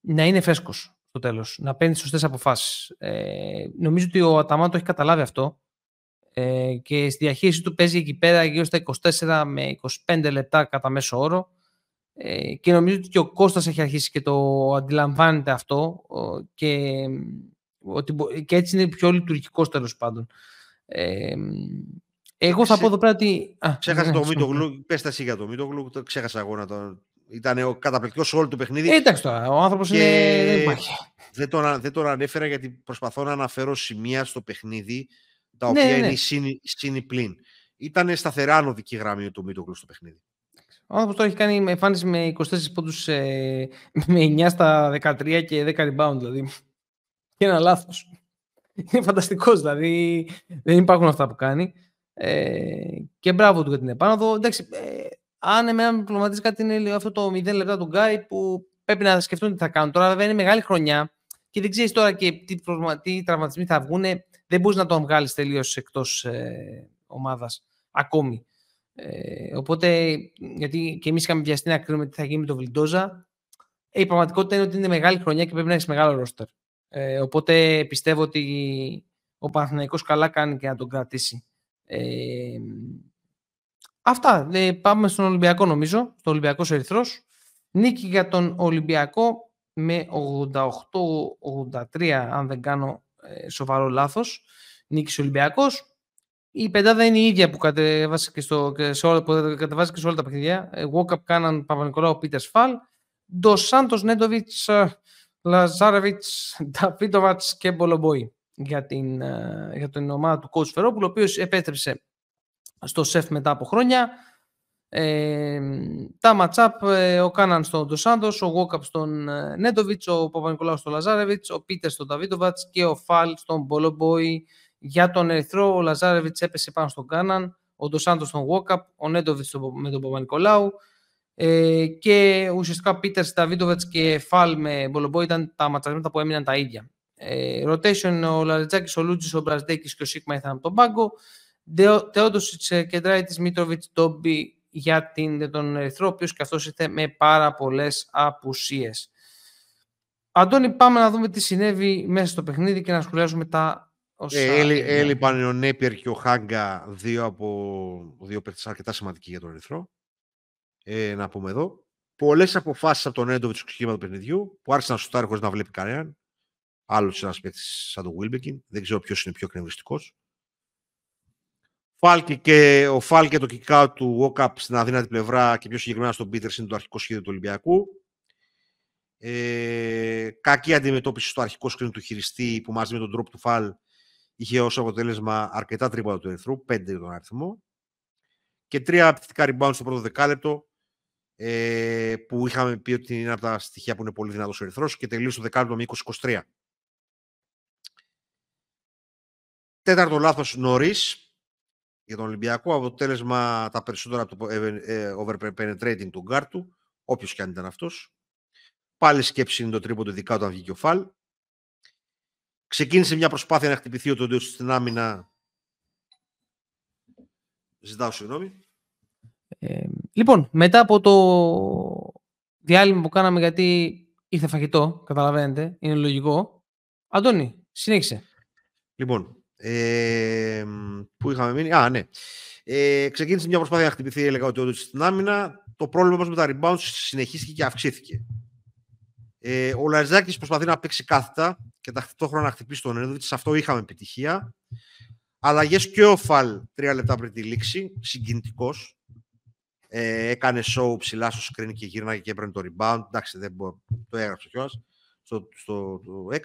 [SPEAKER 1] να είναι φρέσκος στο τέλος, να παίρνεις σωστές αποφάσεις. Ε, νομίζω ότι ο Αταμάν το έχει καταλάβει αυτό ε, και στη διαχείριση του παίζει εκεί πέρα γύρω στα 24 με 25 λεπτά κατά μέσο όρο ε, και νομίζω ότι και ο Κώστας έχει αρχίσει και το αντιλαμβάνεται αυτό και, ότι, και έτσι είναι πιο λειτουργικό τέλος πάντων. Ε, εγώ θα πω εδώ πέρα ότι...
[SPEAKER 2] Ξέχασα ναι, το Μίτογλου, πες τα εσύ για το Μίτογλου, το ξέχασα εγώ να το... Ήταν ο καταπληκτικός σε όλο το παιχνίδι.
[SPEAKER 1] Ε, εντάξει τώρα, ο άνθρωπος είναι. Δεν υπάρχει.
[SPEAKER 2] Δεν τον, δεν τον ανέφερα γιατί προσπαθώ να αναφέρω σημεία στο παιχνίδι τα ναι, οποία ναι, είναι η συν πλήν. Ήταν σταθερά ανωδική γραμμή του Μίτογλου στο παιχνίδι.
[SPEAKER 1] Ο άνθρωπος τώρα έχει κάνει εμφάνιση με 24 πόντους ε, με 9 στα 13 και 10 rebound δηλαδή. Και ένα λάθος. Είναι φανταστικός δηλαδή. Δεν υπάρχουν αυτά που κάνει. Ε, και μπράβο του για την επάνωδο. Εντάξει, ε, αν εμένα με προβληματίζει κάτι είναι αυτό το 0 λεπτά του Γκάι που πρέπει να σκεφτούν τι θα κάνουν. Τώρα βέβαια είναι μεγάλη χρονιά και δεν ξέρεις τώρα και τι, τι τραυματισμοί θα βγουν. Δεν μπορείς να τον βγάλεις τελείως εκτός ε, ομάδας ακόμη. Ε, οπότε, γιατί και εμείς είχαμε βιαστεί να κρίνουμε τι θα γίνει με τον Βιλντόζα, ε, η πραγματικότητα είναι ότι είναι μεγάλη χρονιά και πρέπει να έχεις μεγάλο ρόστερ. Ε, οπότε πιστεύω ότι ο Παναθηναϊκός καλά κάνει και να τον κρατήσει. Ε, αυτά. Ε, πάμε στον Ολυμπιακό νομίζω, στο Ολυμπιακό Ερυθρός. Νίκη για τον Ολυμπιακό με 88-83, αν δεν κάνω ε, σοβαρό λάθος. Νίκης Ολυμπιακός. Η πεντάδα είναι η ίδια που κατεβάζει και, στο, και σε, όλα, που κατεβάζει και σε όλα τα παιχνίδια. Walkup κάναν Παπα-Νικολάου, Πίτερ Φαλ. Ντος Σάντος Νέντοβιτς, Λαζάρεβιτς, Νταβίτοβατ και Μπολομπόη για την, ε, για την ομάδα του Coach Φερόπουλου, ο οποίος επέστρεψε στο ΣΕΦ μετά από χρόνια. Ε, τα ματσάπ, ε, ο Κάναν στον Ντοσάντο, ο Γόκαπ στον ε, Νέντοβιτς, ο Παπα-Νικολάου στον Λαζάρεβιτς, ο Πίτερ στον Νταβίτοβατ και ο Φαλ στον Μπολομπόη. Για τον Ερυθρό, ο Λαζάρεβιτς έπεσε πάνω στον Κάναν, ο Ντοσάντο στον Γόκαπ, ο Νέντοβιτς με τον Παπα-Νικολάου. Ε, και ουσιαστικά ο Πίτερ, Νταβίτοβετ και Φαλ με Μπολομπό ήταν τα ματσαρίσματα που έμειναν τα ίδια. Ε, rotation ο Λαριτζάκης, ο Λούτζης, ο Μπραζδέκης και ο Σίγμα ήρθαν από τον πάγκο. Θεόντοσιτ και Ντράιτη Μίτροβιτς Ντόμπι για την, τον Ερυθρό, ο οποίος και αυτό ήρθε με πάρα πολλές απουσίες. Αντώνη, πάμε να δούμε τι συνέβη μέσα στο παιχνίδι και να σχολιάσουμε τα όσα...
[SPEAKER 2] Ε, έλειπαν ο Νέπιερ και ο Χάγκα, δύο από δύο παίχτες αρκετά σημαντικοί για τον Ερυθρό. Ε, να πούμε εδώ. Πολλές αποφάσεις από τον Έντοβιτ στο ξεκίνημα του παιχνιδιού που άρχισαν να σουτάρει χωρίς να βλέπει κανέναν. Άλλος ένας παίκτης σαν τον Βίλμπεκιν. Δεν ξέρω ποιος είναι πιο εκνευριστικός. Φάλκε και ο Φάλκε το kick του Walkup στην αδύνατη πλευρά και πιο συγκεκριμένα στον Πίτερ είναι το αρχικό σχέδιο του Ολυμπιακού. Ε, κακή αντιμετώπιση στο αρχικό σκριν του χειριστή που μαζί με τον τρόπο του φαλ είχε ως αποτέλεσμα αρκετά τρίποτα του Ερυθρού, πέντε τον αριθμό. Και τρία απαιτητικά rebound στο πρώτο δεκάλεπτο ε, που είχαμε πει ότι είναι από τα στοιχεία που είναι πολύ δυνατός ο Ερυθρός και τελείωσε το δεκάλεπτο με 20-23. Τέταρτο λάθος νωρίς για τον Ολυμπιακό. Αποτέλεσμα τα περισσότερα από το ε, ε, over-penetrating του γκαρντ του, όποιος και αν ήταν αυτός. Πάλι σκέψη είναι το τρίποντο, ειδικά όταν βγήκε ο Φαλ. Ξεκίνησε μια προσπάθεια να χτυπηθεί ο Τόντιο στην άμυνα. Ζητάω συγγνώμη.
[SPEAKER 1] Ε, λοιπόν, μετά από το διάλειμμα που κάναμε γιατί ήρθε φαγητό, καταλαβαίνετε, είναι λογικό. Αντώνη, συνέχισε.
[SPEAKER 2] Λοιπόν, ε, πού είχαμε μείνει; Α, ναι. Ε, ξεκίνησε μια προσπάθεια να χτυπηθεί, έλεγα, ο Τόντιο στην άμυνα. Το πρόβλημα με τα rebounds συνεχίστηκε και αυξήθηκε. Ε, ο Λαριζάκη προσπαθεί να παίξει κάθετα και ταυτόχρονα να χτυπήσει τον Ένδοβιτ. Σε αυτό είχαμε επιτυχία. Αλλαγές και ο Φαλ τρία λεπτά πριν τη λήξη. Συγκινητικός. Ε, έκανε show ψηλά στο screen και γύρναγε και έπαιρνε το rebound. Εντάξει, δεν μπορώ, το έγραψε κιόλας στο, στο, στο X.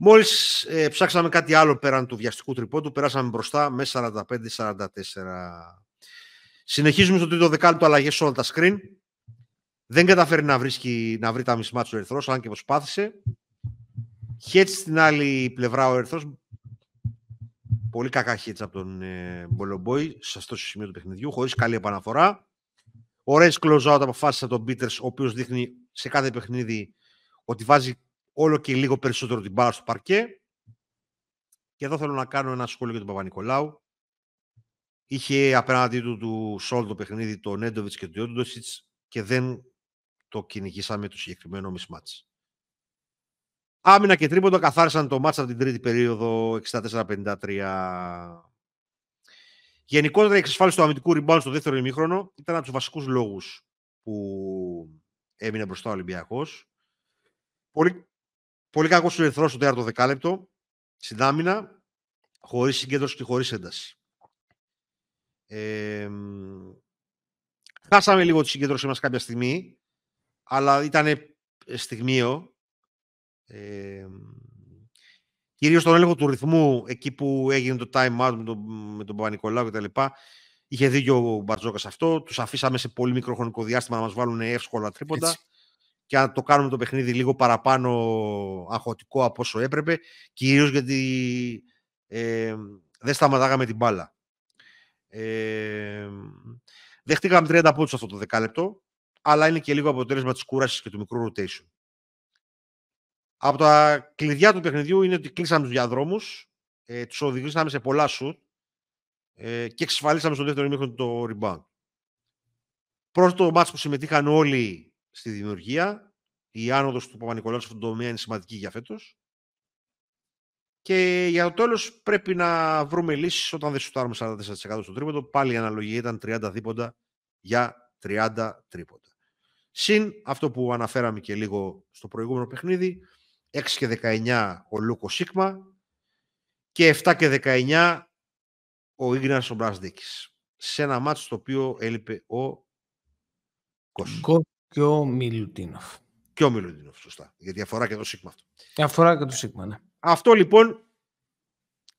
[SPEAKER 2] Μόλις ε, ψάξαμε κάτι άλλο πέραν του βιαστικού τρυπώτου, περάσαμε μπροστά με 45-44. Συνεχίζουμε στο τρίτο δεκάλεπτο αλλαγές σε όλα τα screen. Δεν καταφέρει να, βρίσκει, να βρει τα μισμά του ο Ερυθρός, αν και προσπάθησε. Χέτς στην άλλη πλευρά ο Ερυθρός. Πολύ κακά χέτς από τον ε, Μπολομπόη σε αυτό το σημείο του παιχνιδιού, χωρίς καλή επαναφορά. Ωραίες close out αποφάσισε τον Πίτερς, ο οποίος δείχνει σε κάθε παιχνίδι ότι βάζει όλο και λίγο περισσότερο την μπάλα στο παρκέ. Και εδώ θέλω να κάνω ένα σχόλιο για τον Παπα-Νικολάου. Είχε απέναντί του του Σόλ το παιχνίδι τον Νέντοβιτς και τον Ιόντοσιτς και δεν το κυνηγήσαμε το συγκεκριμένο mismatch. Άμυνα και τρίποντο καθάρισαν το μάτσα από την τρίτη περίοδο 64-53. Γενικότερα η εξασφάλιση του αμυντικού rebound στο δεύτερο ημίχρονο ήταν από τους βασικούς λόγους που έμεινε μπροστά ο Ολυμπιακός. Πολύ, πολύ κακός του ερθρό στο τέταρτο δεκάλεπτο στην άμυνα, χωρίς συγκέντρωση και χωρίς ένταση. Ε, χάσαμε λίγο τη συγκέντρωση μας κάποια στιγμή αλλά ήταν στιγμίο. Ε, κυρίως τον έλεγχο του ρυθμού, εκεί που έγινε το time out με τον, με τον Παπα-Νικολάου και τα λοιπά, είχε δίκιο ο Μπαρτζόκας αυτό. Τους αφήσαμε σε πολύ μικρό χρονικό διάστημα να μας βάλουν εύσκολα τρίποντα και να το κάνουμε το παιχνίδι λίγο παραπάνω αγχωτικό από όσο έπρεπε, κυρίως γιατί ε, δεν σταματάγαμε την μπάλα. Ε, δεχτήκαμε 30 πόντους αυτό το δεκάλεπτο αλλά είναι και λίγο αποτέλεσμα της κούρασης και του μικρού rotation. Από τα κλειδιά του παιχνιδιού είναι ότι κλείσαμε τους διαδρόμους, ε, τους οδηγήσαμε σε πολλά σουτ ε, και εξασφαλίσαμε στο δεύτερο ημίχρονο το rebound. Πρώτο μάτς που συμμετείχαν όλοι στη δημιουργία, η άνοδος του Παπα-Νικολάου στον τομέα είναι σημαντική για φέτος. Και για το τέλος πρέπει να βρούμε λύσεις όταν δεν σουτάρουμε 44% στο τρίποντο. Πάλι η αναλογία ήταν 30 δίποντα για 30 τρίποντα. Συν αυτό που αναφέραμε και λίγο στο προηγούμενο παιχνίδι, 6 και 19 ο Λούκο Σίγμα και 7 και 19 ο Ίγνας ο Μπρασδίκης. Σε ένα μάτσο στο οποίο έλειπε ο
[SPEAKER 1] Κος. Και ο Μιλουτίνοφ.
[SPEAKER 2] Και ο Μιλουτίνοφ, σωστά. Γιατί αφορά και το Σίγμα αυτό.
[SPEAKER 1] Αφορά και το Σίγμα, ναι.
[SPEAKER 2] Αυτό λοιπόν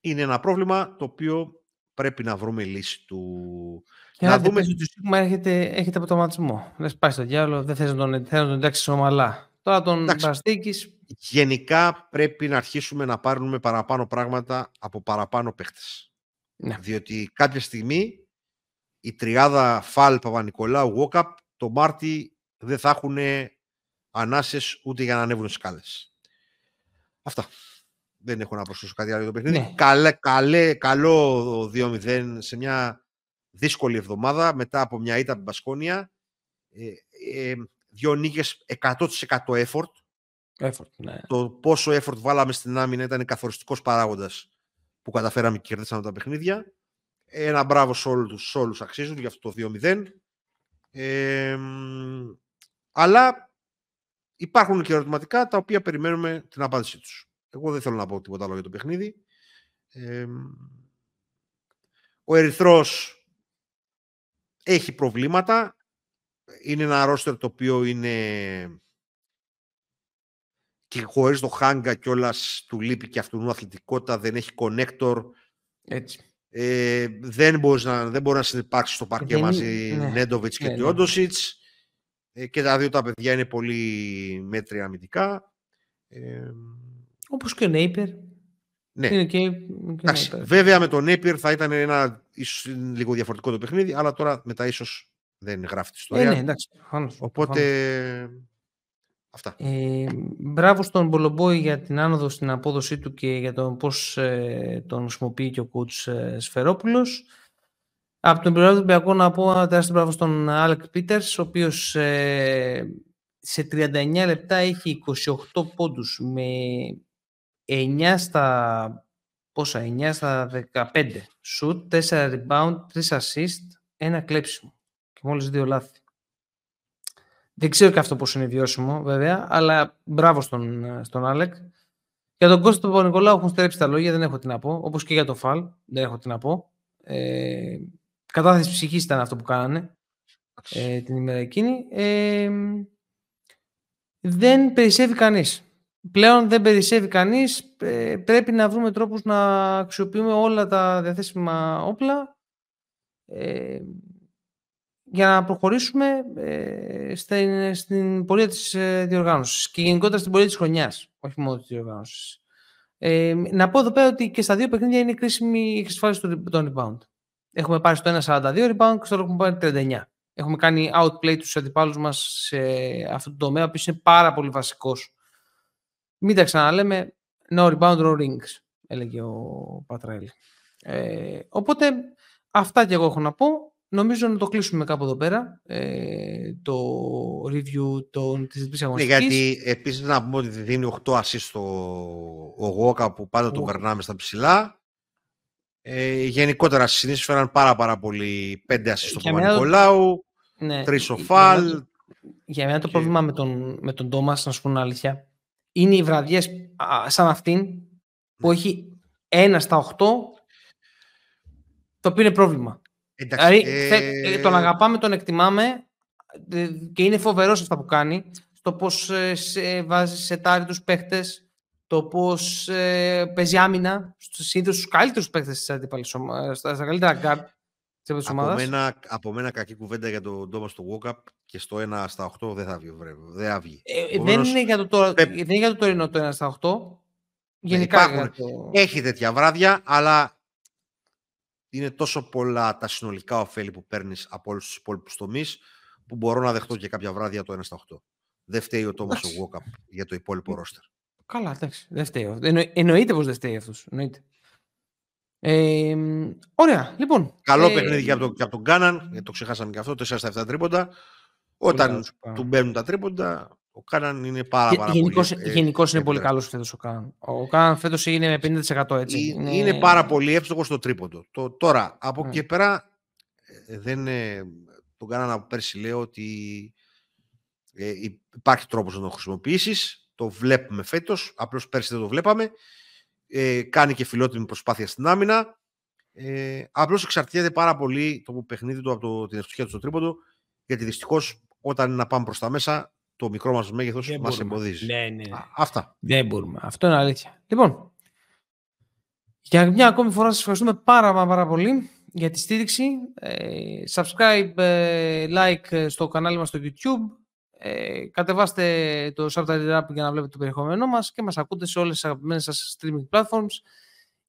[SPEAKER 2] είναι ένα πρόβλημα το οποίο πρέπει να βρούμε λύση του
[SPEAKER 1] για να δούμε... ότι το Σίγμα έχετε, έχετε αυτοματισμό. Δεν πάει στο διάλογο, δεν θες να τον, θες να τον εντάξει ομαλά. Τώρα τον Μπαστίκης...
[SPEAKER 2] Γενικά πρέπει να αρχίσουμε να πάρουμε παραπάνω πράγματα από παραπάνω παίχτες. Ναι. Διότι κάποια στιγμή η τριάδα Φαλ Παπα-Νικολάου Βόκαπ το Μάρτι δεν θα έχουν ανάσες ούτε για να ανέβουν σκάλες. Αυτά. Δεν έχω να προσθέσω κάτι άλλο για το παιχνίδι. Ναι. Καλέ, καλέ, καλό 2-0 σε μια δύσκολη εβδομάδα μετά από μια ήττα από την Πασκόνια. Ε, ε, δύο νίκες 100% effort.
[SPEAKER 1] effort ναι.
[SPEAKER 2] Το πόσο effort βάλαμε στην άμυνα ήταν καθοριστικός παράγοντας που καταφέραμε και κερδίσαμε τα παιχνίδια. Ένα μπράβο σε όλους, σε όλους αξίζουν για αυτό το 2-0. Ε, αλλά υπάρχουν και ερωτηματικά τα οποία περιμένουμε την απάντησή τους. Εγώ δεν θέλω να πω τίποτα άλλο για το παιχνίδι. Ε, ο Ερυθρός έχει προβλήματα. Είναι ένα ρόστερ το οποίο είναι και χωρίς το χάγκα κιόλας του λείπει και αυτού αθλητικότητα, δεν έχει connector.
[SPEAKER 1] Έτσι.
[SPEAKER 2] Ε, δεν, μπορείς να, δεν μπορεί να συνεπάρξεις στο παρκέ μαζί ναι. Νέντοβιτς και ναι, ναι. Ε, και τα δύο τα παιδιά είναι πολύ μέτρια αμυντικά. Ε,
[SPEAKER 1] όπως και ο Νέιπερ.
[SPEAKER 2] Ναι. Είναι και, και βέβαια με τον Νέιπερ θα ήταν ένα ίσως λίγο διαφορετικό το παιχνίδι, αλλά τώρα μετά ίσως δεν γράφει τη ιστορία.
[SPEAKER 1] Ε, ναι, εντάξει,
[SPEAKER 2] Οπότε Αυτά.
[SPEAKER 1] Ε, μπράβο στον Μπολομπόη για την άνοδο στην απόδοσή του και για το πώς ε, τον χρησιμοποιεί και ο κούτς ε, Σφερόπουλος. Από τον του Ολυμπιακό να πω ένα τεράστιο μπράβο στον Άλεκ Πίτερς, ο οποίος ε, σε 39 λεπτά έχει 28 πόντους με 9 στα, πόσα, 9 στα 15 shoot, 4 rebound, 3 assist, ένα κλέψιμο και μόλις δύο λάθη. Δεν ξέρω και αυτό πώς είναι βιώσιμο βέβαια, αλλά μπράβο στον, στον Άλεκ. Για τον Κώστα του Νικολάου έχουν στερέψει τα λόγια, δεν έχω τι να πω. Όπως και για το Φαλ, δεν έχω τι να πω. Ε, κατάθεση ψυχής ήταν αυτό που κάνανε ε, την ημέρα εκείνη. Ε, δεν περισσεύει κανείς. Πλέον δεν περισσεύει κανείς. Ε, πρέπει να βρούμε τρόπους να αξιοποιούμε όλα τα διαθέσιμα όπλα. Ε, για να προχωρήσουμε ε, στην, στην πορεία της ε, διοργάνωσης και γενικότερα στην πορεία της χρονιάς, όχι μόνο της διοργάνωσης. Ε, να πω εδώ πέρα ότι και στα δύο παιχνίδια είναι κρίσιμη η εξασφάλιση των rebound. Έχουμε πάρει στο 1,42 rebound και στο άλλο έχουμε πάρει 39. Έχουμε κάνει outplay τους αντιπάλους μας σε αυτό το τομέα, που είναι πάρα πολύ βασικός. Μην τα ξαναλέμε, no rebound, no rings, έλεγε ο Πατραέλ. Ε, οπότε, αυτά και εγώ έχω να πω. Νομίζω να το κλείσουμε κάπου εδώ πέρα, ε, το review των, της διπλής αγωνιστικής.
[SPEAKER 2] Ναι, γιατί επίσης να πούμε ότι δίνει 8 assist στο ο Γόκα που πάντα το περνάμε στα ψηλά. Ε, γενικότερα συνήθως φέραν πάρα πάρα πολύ 5 assist στο Παπα-Νικολάου, ναι, 3 ο Φαλ.
[SPEAKER 1] Για μένα το πρόβλημα με τον, με τον Τόμας, να σου πω αλήθεια, είναι οι βραδιές σαν αυτήν που ναι. έχει 1 στα 8 το οποίο είναι πρόβλημα.
[SPEAKER 2] Εντάξει, δηλαδή,
[SPEAKER 1] ε... τον αγαπάμε, τον εκτιμάμε ε, και είναι φοβερός αυτά που κάνει. Στο πώς ε, βάζει σετάρει τους παίχτες, το πώς ε, παίζει άμυνα συνήθως στους καλύτερους παίχτες της αντίπαλης ομάδας, στα καλύτερα γκαρντ της
[SPEAKER 2] ομάδας. Από, μένα, από μένα κακή κουβέντα για τον Τόμας Walkup και στο 1 στα 8 δεν θα βγει. Δεν, θα βγει.
[SPEAKER 1] Ε, δεν, είναι για το τώρα, δεν είναι για το τωρινό το 1 στα 8. Γενικά. Υπάρχουν,
[SPEAKER 2] το... Έχει τέτοια βράδια, αλλά είναι τόσο πολλά τα συνολικά οφέλη που παίρνεις από όλους τους υπόλοιπους τομείς, που μπορώ να δεχτώ και κάποια βράδια το 1 στα 8. Δεν φταίει ο Τόμας ο Walkup για το υπόλοιπο ρόστερ.
[SPEAKER 1] Καλά, εντάξει. Δεν φταίει. Εννο, εννοείται πως δεν φταίει αυτός. Ε, ωραία, λοιπόν.
[SPEAKER 2] Καλό ε, παιχνίδι και από, τον, και από τον Κάναν, γιατί το ξεχάσαμε και αυτό, 4 στα 7 τρίποντα. Όταν του μπαίνουν τα τρίποντα, ο Κάναν είναι πάρα, πάρα
[SPEAKER 1] γενικώς, πολύ. Γενικώς είναι πολύ καλός φέτος ο Κάναν. Ο Κάναν φέτος είναι με 50% έτσι.
[SPEAKER 2] Είναι, είναι πάρα πολύ εύστοχος στο τρίποντο. Το, τώρα, από εκεί και πέρα, ε, δεν, τον Κάναν από πέρσι λέω ότι ε, υπάρχει τρόπος να το χρησιμοποιήσεις. Το βλέπουμε φέτος. Απλώς πέρσι δεν το βλέπαμε. Ε, κάνει και φιλότιμη προσπάθεια στην άμυνα. Ε, Απλώς εξαρτιέται πάρα πολύ το παιχνίδι του από το, την ευτυχία του στο τρίποντο. Γιατί δυστυχώς όταν είναι να πάμε προς τα μέσα, το μικρό μας μέγεθος μας μας εμποδίζει.
[SPEAKER 1] Ναι, ναι.
[SPEAKER 2] αυτά.
[SPEAKER 1] Δεν μπορούμε. Αυτό είναι αλήθεια. Λοιπόν, για μια ακόμη φορά σας ευχαριστούμε πάρα, πάρα πολύ για τη στήριξη. Ε, subscribe, ε, like στο κανάλι μας στο YouTube. Ε, κατεβάστε το Subtitle App για να βλέπετε το περιεχόμενό μας και μας ακούτε σε όλες τις αγαπημένες σας streaming platforms.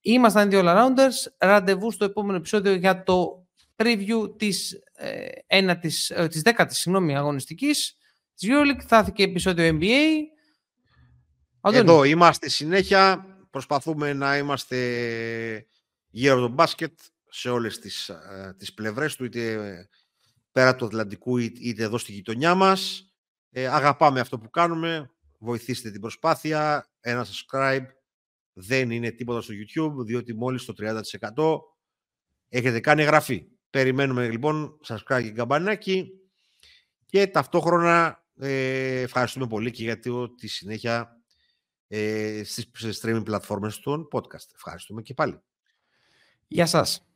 [SPEAKER 1] Ήμασταν οι δύο All Rounders. Ραντεβού στο επόμενο επεισόδιο για το preview της, ε, ένα της, ε, της δέκατης συγγνώμη, αγωνιστικής της EuroLeague. Θα έρθει και επεισόδιο NBA.
[SPEAKER 2] Εδώ είμαστε συνέχεια. Προσπαθούμε να είμαστε γύρω από το μπάσκετ σε όλες τις, ε, τις πλευρές του, είτε πέρα του Ατλαντικού είτε εδώ στη γειτονιά μας. Ε, αγαπάμε αυτό που κάνουμε. Βοηθήστε την προσπάθεια. Ένα subscribe δεν είναι τίποτα στο YouTube, διότι μόλις το 30% έχετε κάνει εγγραφή. Περιμένουμε λοιπόν subscribe και καμπανάκι και ταυτόχρονα ε, ευχαριστούμε πολύ και για τη συνέχεια ε, στις streaming πλατφόρμες των podcast. Ευχαριστούμε και πάλι.
[SPEAKER 1] Γεια σας.